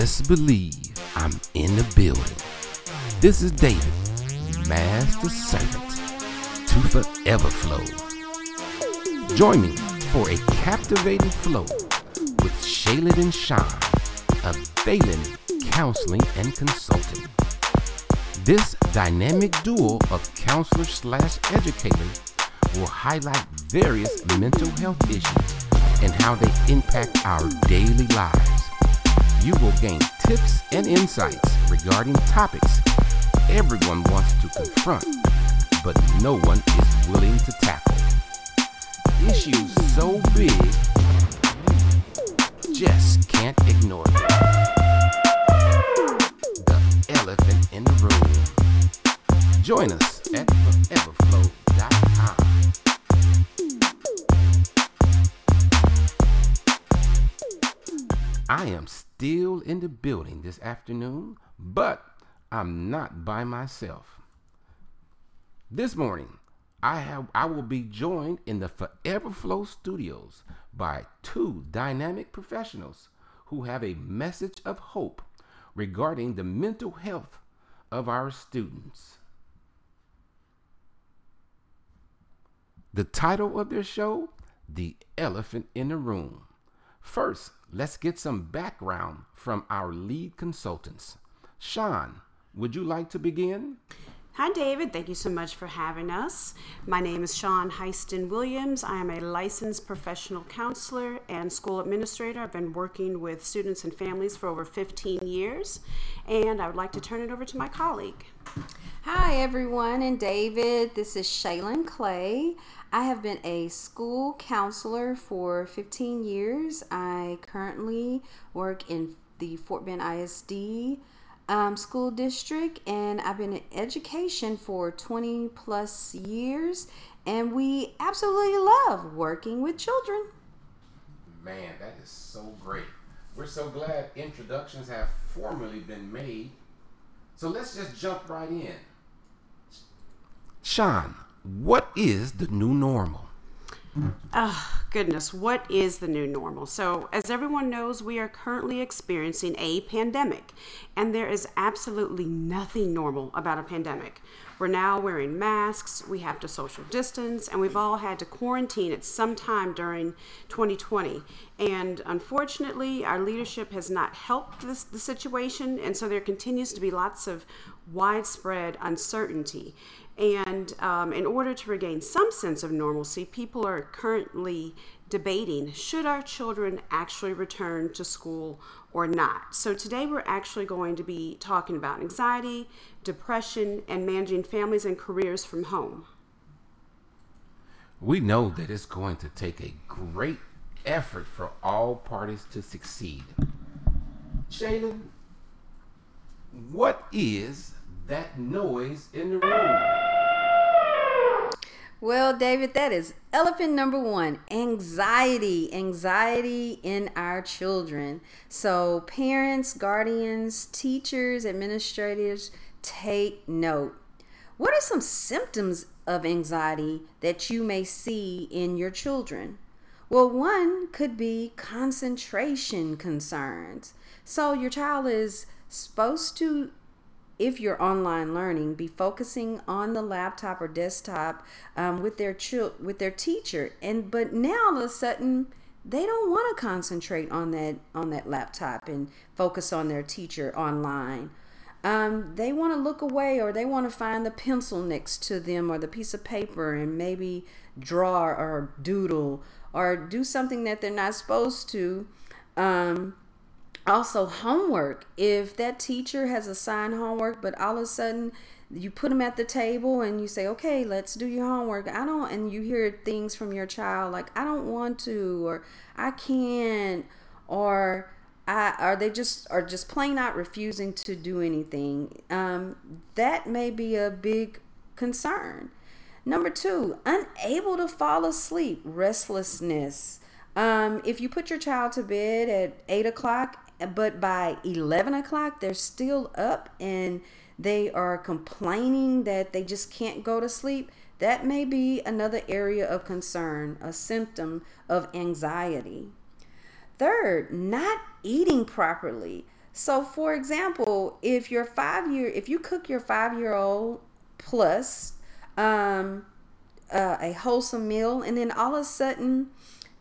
best believe I'm in the building. This is David, Master Servant to Forever Flow. Join me for a captivating flow with Shaylin and Sean of Valynn Counseling and Consulting. This dynamic duo of counselors slash educators will highlight various mental health issues and how they impact our daily lives you will gain tips and insights regarding topics everyone wants to confront, but no one is willing to tackle. Issues so big, just can't ignore them. The elephant in the room. Join us at foreverflow.com. I am still in the building this afternoon, but I'm not by myself. This morning, I have I will be joined in the Forever Flow studios by two dynamic professionals who have a message of hope regarding the mental health of our students. The title of their show, The Elephant in the Room. First, let's get some background from our lead consultants. Sean, would you like to begin? Hi, David. Thank you so much for having us. My name is Sean Heiston Williams. I am a licensed professional counselor and school administrator. I've been working with students and families for over 15 years, and I would like to turn it over to my colleague. Hi, everyone, and David. This is Shaylin Clay. I have been a school counselor for 15 years. I currently work in the Fort Bend ISD um, school district, and I've been in education for 20 plus years. And we absolutely love working with children. Man, that is so great. We're so glad introductions have formally been made. So let's just jump right in. Sean, what is the new normal? Oh, goodness, what is the new normal? So, as everyone knows, we are currently experiencing a pandemic, and there is absolutely nothing normal about a pandemic. We're now wearing masks, we have to social distance, and we've all had to quarantine at some time during 2020. And unfortunately, our leadership has not helped this, the situation, and so there continues to be lots of widespread uncertainty. And um, in order to regain some sense of normalcy, people are currently debating should our children actually return to school or not. So today we're actually going to be talking about anxiety, depression, and managing families and careers from home. We know that it's going to take a great effort for all parties to succeed. Shaylin, what is that noise in the room? Well, David, that is elephant number one anxiety. Anxiety in our children. So, parents, guardians, teachers, administrators, take note. What are some symptoms of anxiety that you may see in your children? Well, one could be concentration concerns. So, your child is supposed to if you're online learning, be focusing on the laptop or desktop um, with their ch- with their teacher. And but now all of a sudden they don't want to concentrate on that on that laptop and focus on their teacher online. Um, they want to look away or they want to find the pencil next to them or the piece of paper and maybe draw or doodle or do something that they're not supposed to. Um, also homework. If that teacher has assigned homework but all of a sudden you put them at the table and you say okay let's do your homework. I don't and you hear things from your child like i don't want to or i can't or I, are they just are just plain out refusing to do anything. Um, that may be a big concern. Number two unable to fall asleep restlessness. Um, if you put your child to bed at 8 o'clock but by 11 o'clock they're still up and they are complaining that they just can't go to sleep. That may be another area of concern a symptom of anxiety. Third not eating properly. So, for example, if your five year, if you cook your five year old plus um, uh, a wholesome meal, and then all of a sudden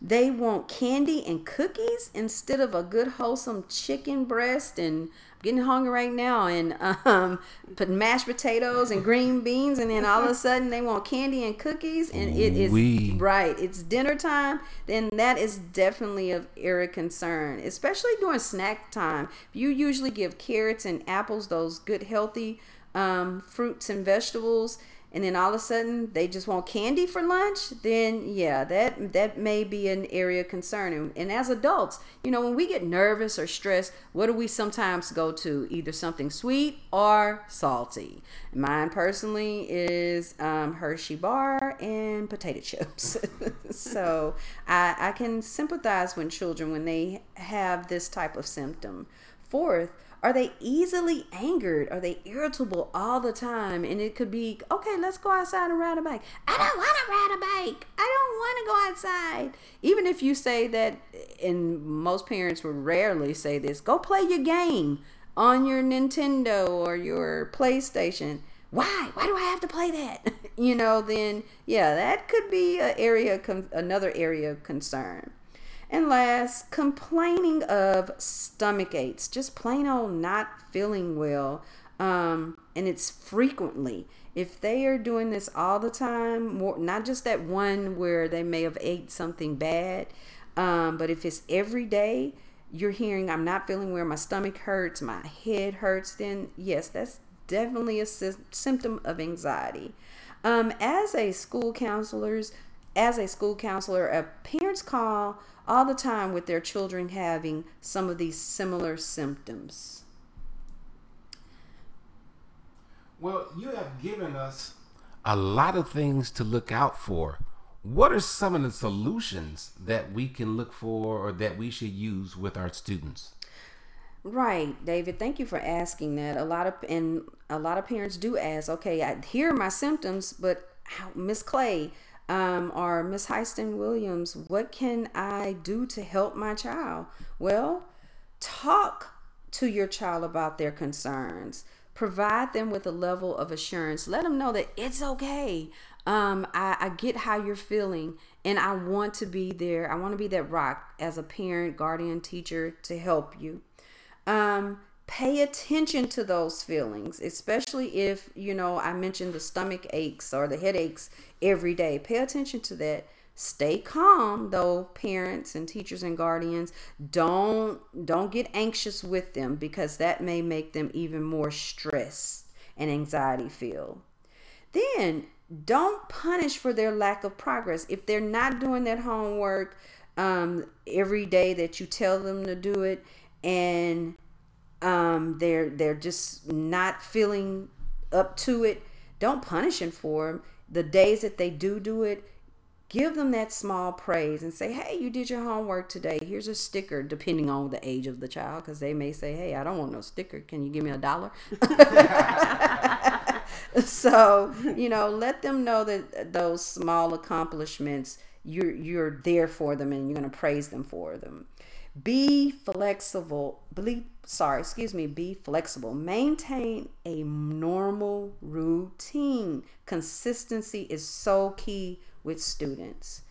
they want candy and cookies instead of a good wholesome chicken breast and getting hungry right now and um put mashed potatoes and green beans and then all of a sudden they want candy and cookies and it is Ooh-wee. right it's dinner time then that is definitely of area concern especially during snack time you usually give carrots and apples those good healthy um, fruits and vegetables and then all of a sudden they just want candy for lunch? Then yeah that that may be an area of concern. And, and as adults you know when we get nervous or stressed what do we sometimes go to? Either something sweet or salty. Mine personally is um, hershey bar and potato chips. So I, I can sympathize with children when they have this type of symptom fourth are they easily angered? Are they irritable all the time? And it could be, okay, let's go outside and ride a bike. I don't want to ride a bike. I don't want to go outside. Even if you say that, and most parents would rarely say this, go play your game on your Nintendo or your PlayStation. Why? Why do I have to play that? you know, then yeah, that could be an area, another area of concern. And last, complaining of stomach aches, just plain old not feeling well. Um, and it's frequently. If they are doing this all the time, more not just that one where they may have ate something bad, um, but if it's every day, you're hearing I'm not feeling well, my stomach hurts, my head hurts, then yes, that's definitely a sy- symptom of anxiety. Um, as a school counselors, as a school counselor, uh, parents call all the time with their children having some of these similar symptoms. Well, you have given us a lot of things to look out for. What are some of the solutions that we can look for or that we should use with our students? Right, David. Thank you for asking that. A lot of and a lot of parents do ask, okay, I here are my symptoms, but how, Miss Clay um, or Miss Heiston Williams, what can I do to help my child? Well, talk to your child about their concerns. Provide them with a level of assurance. Let them know that it's okay. Um, I, I get how you're feeling, and I want to be there. I want to be that rock as a parent, guardian, teacher to help you. Um, pay attention to those feelings, especially if, you know, I mentioned the stomach aches or the headaches every day. Pay attention to that. Stay calm though, parents and teachers and guardians. Don't don't get anxious with them because that may make them even more stressed and anxiety filled. Then don't punish for their lack of progress. If they're not doing that homework um, every day that you tell them to do it, and um, they're they're just not feeling up to it, don't punish them for them. The days that they do do it, give them that small praise and say, "Hey, you did your homework today. Here's a sticker." Depending on the age of the child, because they may say, "Hey, I don't want no sticker. Can you give me a dollar?" so you know, let them know that those small accomplishments you're you're there for them and you're going to praise them for them. Be flexible. Be, sorry, excuse me. Be flexible. Maintain a normal routine. Consistency is so key with students.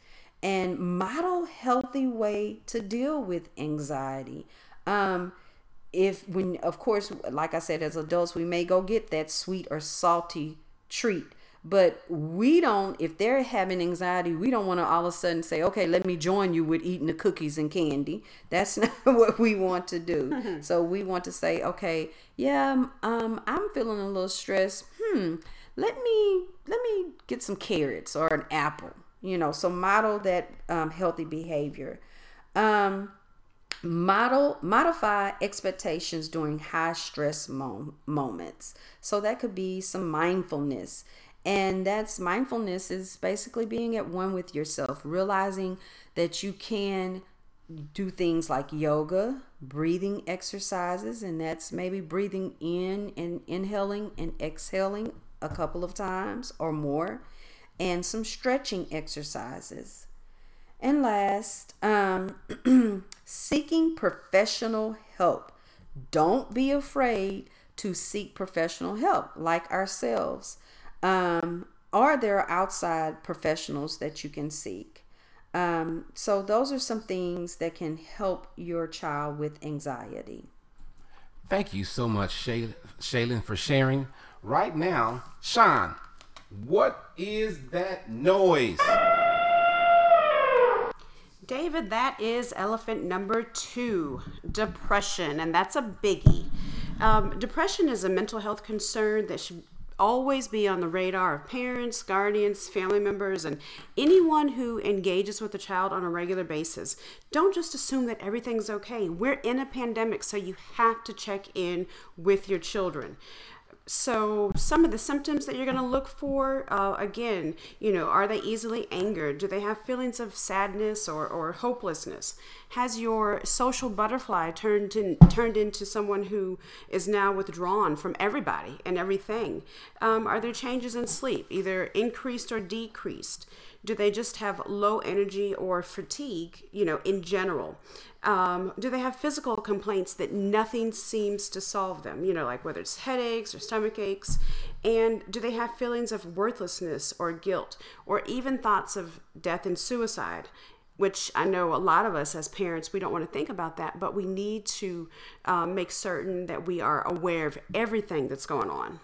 And model healthy way to deal with anxiety. Um, if when of course, like I said, as adults, we may go get that sweet or salty treat but we don't, if they're having anxiety, we don't want to all of a sudden say, okay, let me join you with eating the cookies and candy. That's not what we want to do. So we want to say, okay, yeah, um, I'm feeling a little stressed. Hmm, let me let me get some carrots or an apple. You know, so model that um, healthy behavior. Um, model modify expectations during high stress mo- moments so that could be some mindfulness and that's mindfulness is basically being at one with yourself, realizing that you can do things like yoga, breathing exercises, and that's maybe breathing in and inhaling and exhaling a couple of times or more, and some stretching exercises. And last, um, seeking professional help don't be afraid to seek professional help like ourselves. Um, or there are outside professionals that you can seek. Um, so, those are some things that can help your child with anxiety. Thank you so much, Shaylin, for sharing. Right now, Sean, what is that noise? David, that is elephant number two depression, and that's a biggie. Um, depression is a mental health concern that should always be on the radar of parents, guardians, family members, and anyone who engages with the child on a regular basis. Don't just assume that everything's okay. We're in a pandemic, so you have to check in with your children so some of the symptoms that you're going to look for uh, again you know are they easily angered? Do they have feelings of sadness or, or hopelessness? Has your social butterfly turned in, turned into someone who is now withdrawn from everybody and everything? Um, are there changes in sleep either increased or decreased do they just have low energy or fatigue you know in general um, do they have physical complaints that nothing seems to solve them? You know, like whether it's headaches or stomach aches. And do they have feelings of worthlessness or guilt or even thoughts of death and suicide? Which I know a lot of us as parents, we don't want to think about that, but we need to um, make certain that we are aware of everything that's going on.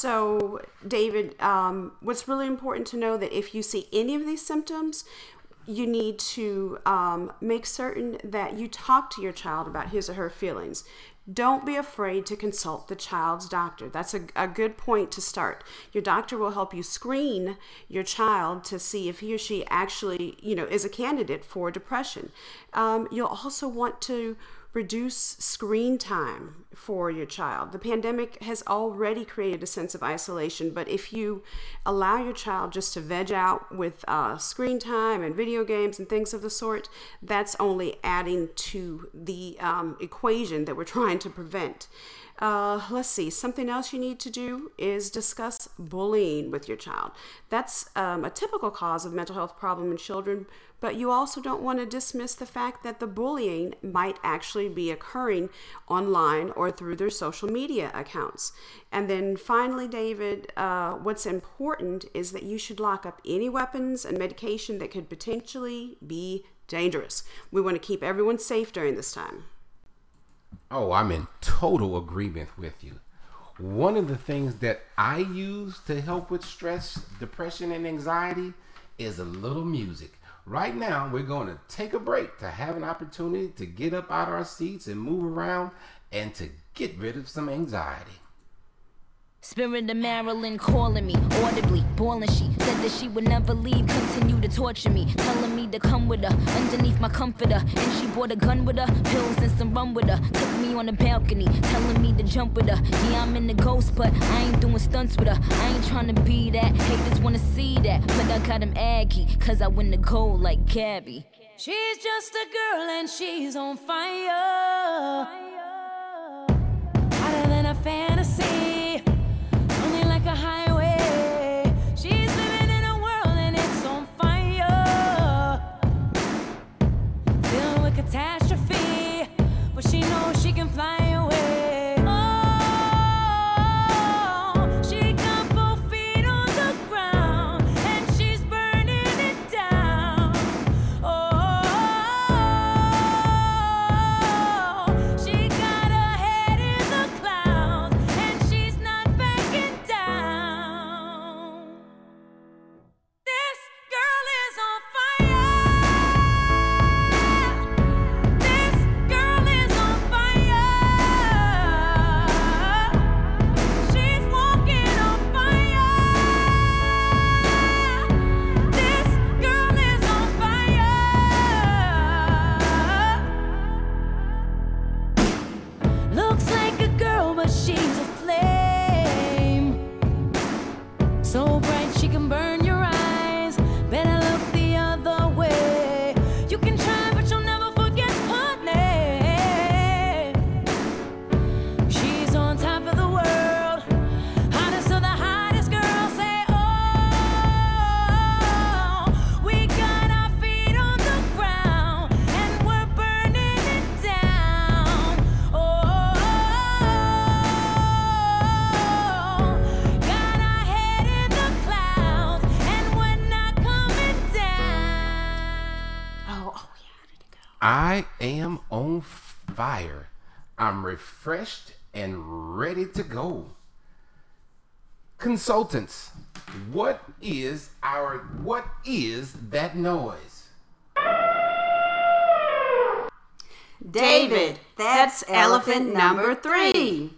So, David, um, what's really important to know that if you see any of these symptoms, you need to um, make certain that you talk to your child about his or her feelings. Don't be afraid to consult the child's doctor. That's a, a good point to start. Your doctor will help you screen your child to see if he or she actually, you know, is a candidate for depression. Um, you'll also want to reduce screen time for your child. The pandemic has already created a sense of isolation, but if you allow your child just to veg out with uh, screen time and video games and things of the sort, that's only adding to the um, equation that we're trying to prevent. Uh, let's see, something else you need to do is discuss bullying with your child. That's um, a typical cause of mental health problem in children, but you also don't want to dismiss the fact that the bullying might actually be occurring online or through their social media accounts. And then finally, David, uh, what's important is that you should lock up any weapons and medication that could potentially be dangerous. We want to keep everyone safe during this time. Oh, I'm in total agreement with you. One of the things that I use to help with stress, depression, and anxiety is a little music. Right now, we're going to take a break to have an opportunity to get up out of our seats and move around and to get rid of some anxiety. Spirit of Marilyn calling me audibly, bawling. She said that she would never leave, continue to torture me, telling me to come with her underneath my comforter. And she brought a gun with her, pills and some rum with her. Took me on the balcony, telling me to jump with her. Yeah, I'm in the ghost, but I ain't doing stunts with her. I ain't trying to be that. Haters wanna see that, but I got him aggy, cause I win the gold like Gabby. She's just a girl and she's on fire. Hotter than a fantasy. Fire. I'm refreshed and ready to go. Consultants, what is our what is that noise? David, that's elephant number three.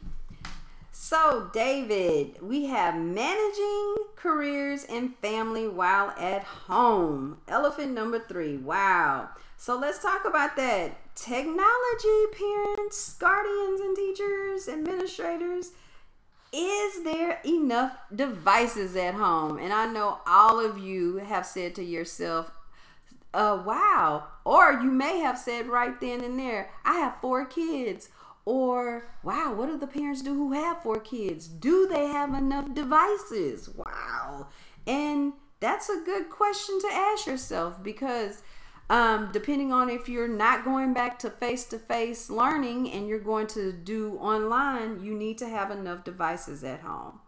So, David, we have managing careers and family while at home. Elephant number three. Wow. So, let's talk about that. Technology, parents, guardians, and teachers, administrators. Is there enough devices at home? And I know all of you have said to yourself, uh, wow. Or you may have said right then and there, I have four kids. Or, wow, what do the parents do who have four kids? Do they have enough devices? Wow. And that's a good question to ask yourself because um, depending on if you're not going back to face to face learning and you're going to do online, you need to have enough devices at home.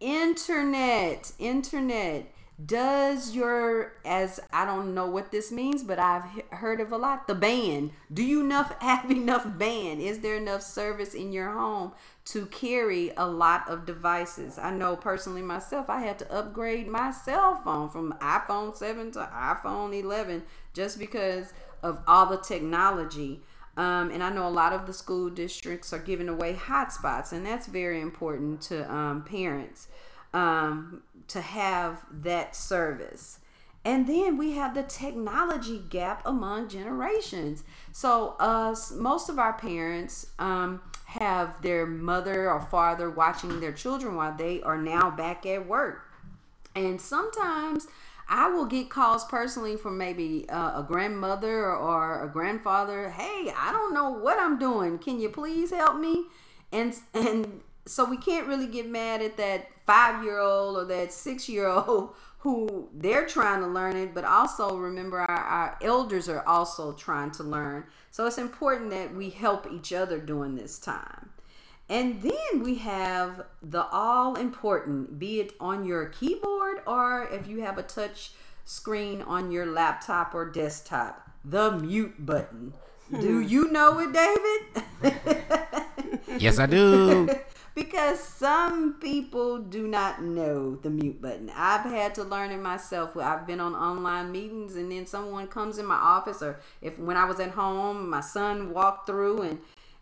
Internet, internet does your as i don't know what this means but i've heard of a lot the band do you enough have enough band is there enough service in your home to carry a lot of devices? I know personally myself i had to upgrade my cell phone from iphone 7 to iphone 11 just because of all the technology. Um, and I know a lot of the school districts are giving away hotspots, and that's very important to um, parents um, to have that service. And then we have the technology gap among generations. So, uh, most of our parents um, have their mother or father watching their children while they are now back at work. And sometimes I will get calls personally from maybe uh, a grandmother or a grandfather. Hey, I don't know what I'm doing. Can you please help me? And and so we can't really get mad at that five year old or that six year old who they're trying to learn it, but also remember our, our elders are also trying to learn. So it's important that we help each other during this time. And then we have the all important, be it on your keyboard or if you have a touch screen on your laptop or desktop, the mute button. Do hmm. you know it, David? yes, I do. because some people do not know the mute button. I've had to learn it myself. Where I've been on online meetings and then someone comes in my office or if when I was at home, my son walked through and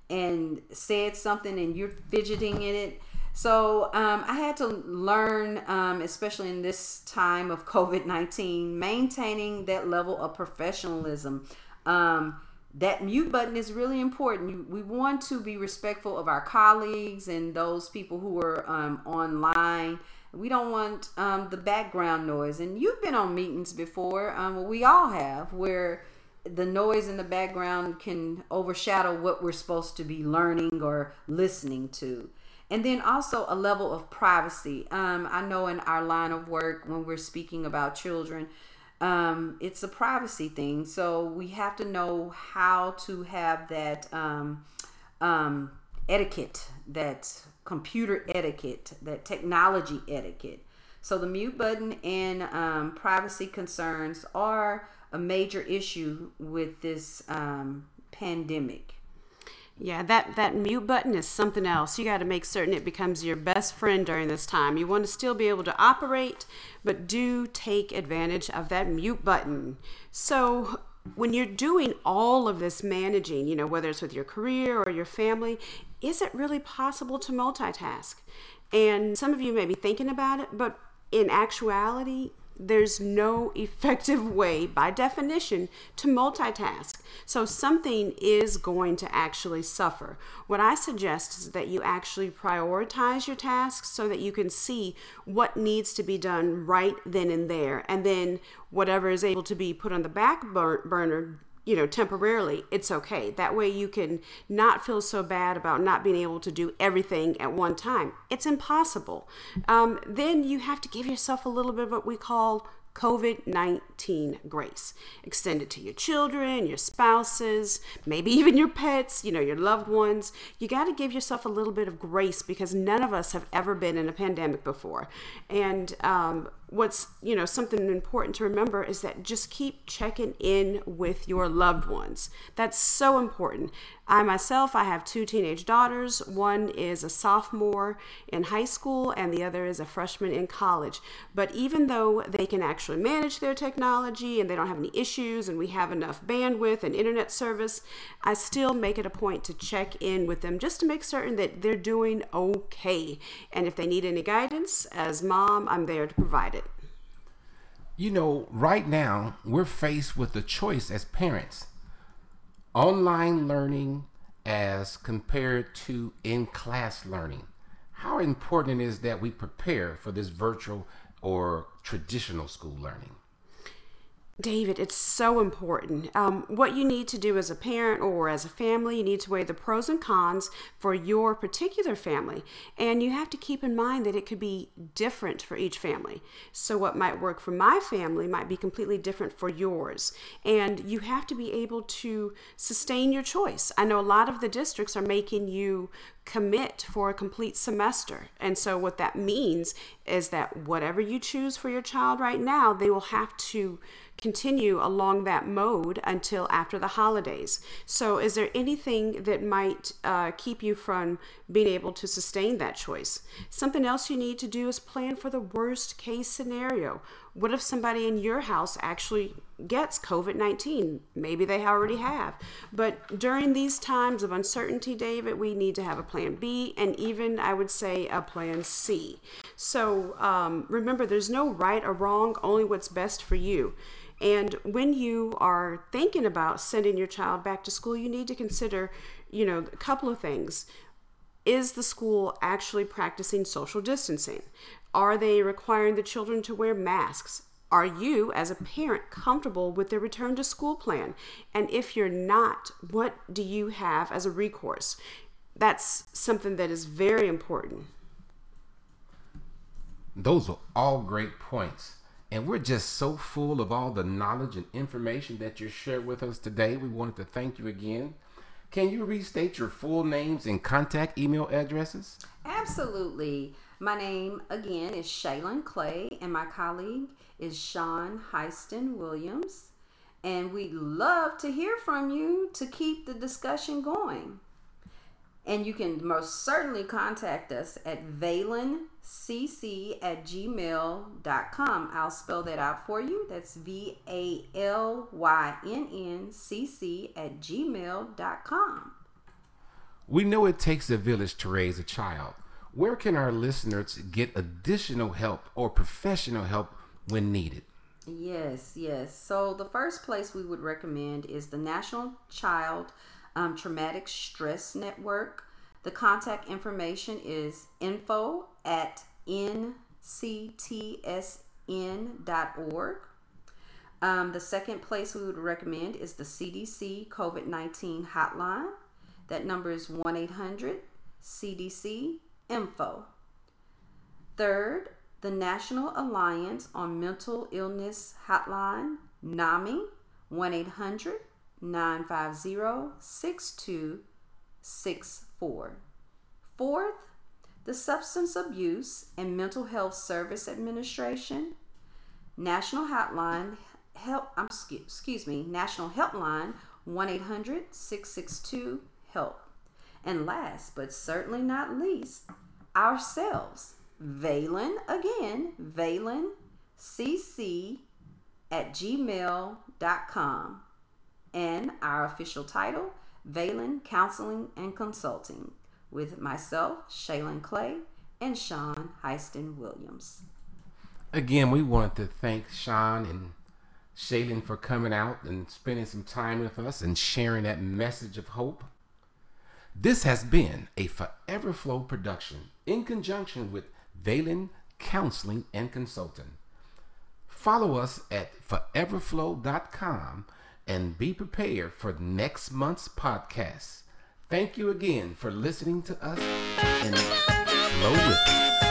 and said something and you're fidgeting in it. So um, I had to learn, um, especially in this time of COVID 19, maintaining that level of professionalism. Um, that mute button is really important. we want to be respectful of our colleagues and those people who are um, online. We don't want um, the background noise. And you've been on meetings before, um, well, we all have, where the noise in the background can overshadow what we're supposed to be learning or listening to. And then also a level of privacy. Um, I know in our line of work, when we're speaking about children, um, it's a privacy thing. So we have to know how to have that um, um, etiquette, that computer etiquette, that technology etiquette. So the mute button and um, privacy concerns are a major issue with this um, pandemic. Yeah, that, that mute button is something else. You got to make certain it becomes your best friend during this time. You want to still be able to operate, but do take advantage of that mute button. So, when you're doing all of this managing, you know, whether it's with your career or your family, is it really possible to multitask? And some of you may be thinking about it, but in actuality, there's no effective way, by definition, to multitask. So something is going to actually suffer. What I suggest is that you actually prioritize your tasks so that you can see what needs to be done right then and there. And then whatever is able to be put on the back burner you know, temporarily, it's okay. That way you can not feel so bad about not being able to do everything at one time. It's impossible. Um, then you have to give yourself a little bit of what we call COVID 19 grace. Extend it to your children, your spouses, maybe even your pets, you know, your loved ones. You got to give yourself a little bit of grace because none of us have ever been in a pandemic before. And um, what's you know something important to remember is that just keep checking in with your loved ones. That's so important. I myself i have two teenage daughters. One is a sophomore in high school and the other is a freshman in college. But even though they can actually manage their technology and they don't have any issues and we have enough bandwidth and internet service i still make it a point to check in with them just to make certain that they're doing okay. And if they need any guidance as mom i'm there to provide it You know, right now, we're faced with the choice as parents online learning as compared to in class learning. How important is that we prepare for this virtual or traditional school learning? David, it's so important. Um, what you need to do as a parent or as a family, you need to weigh the pros and cons for your particular family. And you have to keep in mind that it could be different for each family. So, what might work for my family might be completely different for yours. And you have to be able to sustain your choice. I know a lot of the districts are making you commit for a complete semester. And so, what that means is that whatever you choose for your child right now, they will have to continue along that mode until after the holidays. So, is there anything that might uh, keep you from being able to sustain that choice? Something else you need to do is plan for the worst case scenario. What if somebody in your house actually gets COVID 19? Maybe they already have. But during these times of uncertainty, David, we need to have a plan B and even, I would say, a plan C. So um, remember, there's no right or wrong, only what's best for you. And when you are thinking about sending your child back to school, you need to consider, you know, a couple of things. Is the school actually practicing social distancing? Are they requiring the children to wear masks? Are you, as a parent, comfortable with their return to school plan? And if you're not, what do you have as a recourse? That's something that is very important. Those are all great points. And we're just so full of all the knowledge and information that you shared with us today. We wanted to thank you again. Can you restate your full names and contact email addresses? Absolutely. My name again is Shaylin Clay, and my colleague is Sean Heiston Williams. And we'd love to hear from you to keep the discussion going. And you can most certainly contact us at valynncc at gmail.com. I'll spell that out for you. That's V A L Y N N C C at gmail.com. We know it takes a village to raise a child. Where can our listeners get additional help or professional help when needed? Yes, yes. So the first place we would recommend is the National Child um, Traumatic Stress Network. The contact information is info at nctsn.org. Um, the second place we would recommend is the CDC COVID 19 hotline. That number is 1 800 CDC Info. Third, the National Alliance on Mental Illness Hotline, NAMI, 1 800 950 6264. Fourth, the Substance Abuse and Mental Health Service Administration, National Hotline, help, I'm, excuse me, National Helpline, 1 800 662 HELP. And last but certainly not least, ourselves, Valynn, again, Valynn CC at gmail.com. And our official title, Valynn Counseling and Consulting, with myself, Shaylin Clay, and Sean Heiston Williams. Again, we want to thank Sean and Shaylin for coming out and spending some time with us and sharing that message of hope. This has been a Forever Flow production in conjunction with Valynn Counseling and Consulting. Follow us at foreverflow.com and be prepared for next month's podcast. Thank you again for listening to us and flow with us.